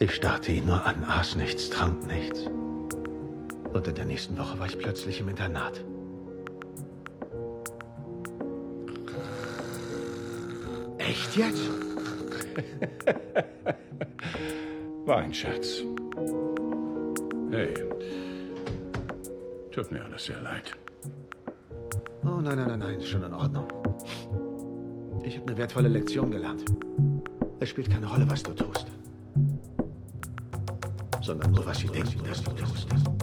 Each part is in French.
Ich starrte ihn nur an, aß nichts, trank nichts. Und in der nächsten Woche war ich plötzlich im Internat. Echt jetzt? War ein Scherz. Hey, tut mir alles sehr leid. Oh nein, nein, nein, nein, ist schon in Ordnung. Ich habe eine wertvolle Lektion gelernt. Es spielt keine Rolle, was du tust. Sondern so was wie Denkmalschutz.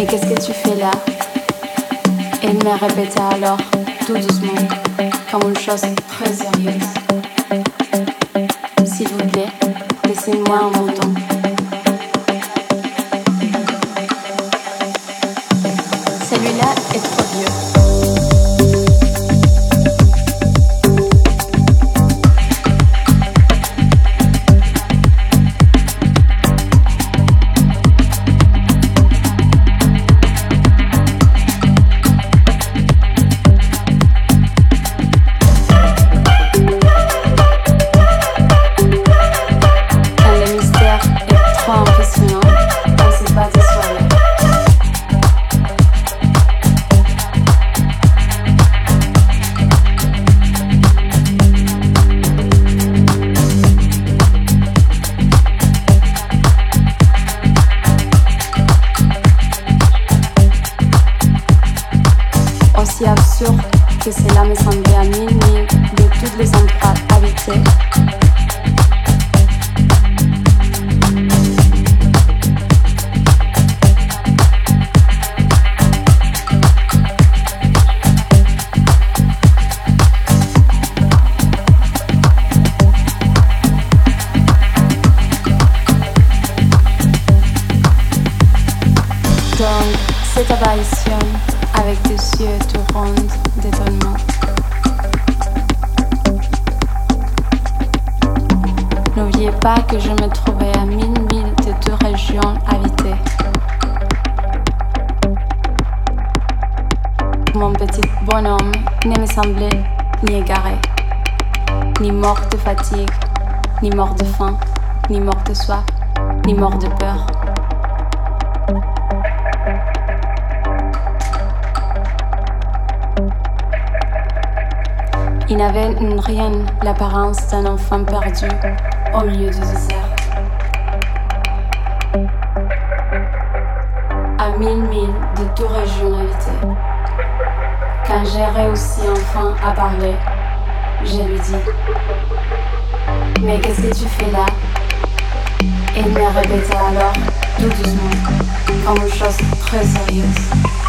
Mais qu'est-ce que tu fais là? Elle me répéta alors, tout doucement, comme une chose très sérieuse. S'il vous plaît, laissez-moi en l'apparence d'un enfant perdu au milieu du désert. À mille milles de toute régionalité, quand j'ai réussi enfin à parler, je lui dis Mais qu'est-ce que tu fais là? Il me répéta alors tout doucement comme une chose très sérieuse.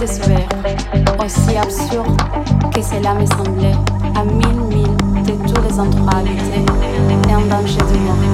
Aussi absurde que cela me semblait, à mille milles de tous les endroits habités et en danger de mort.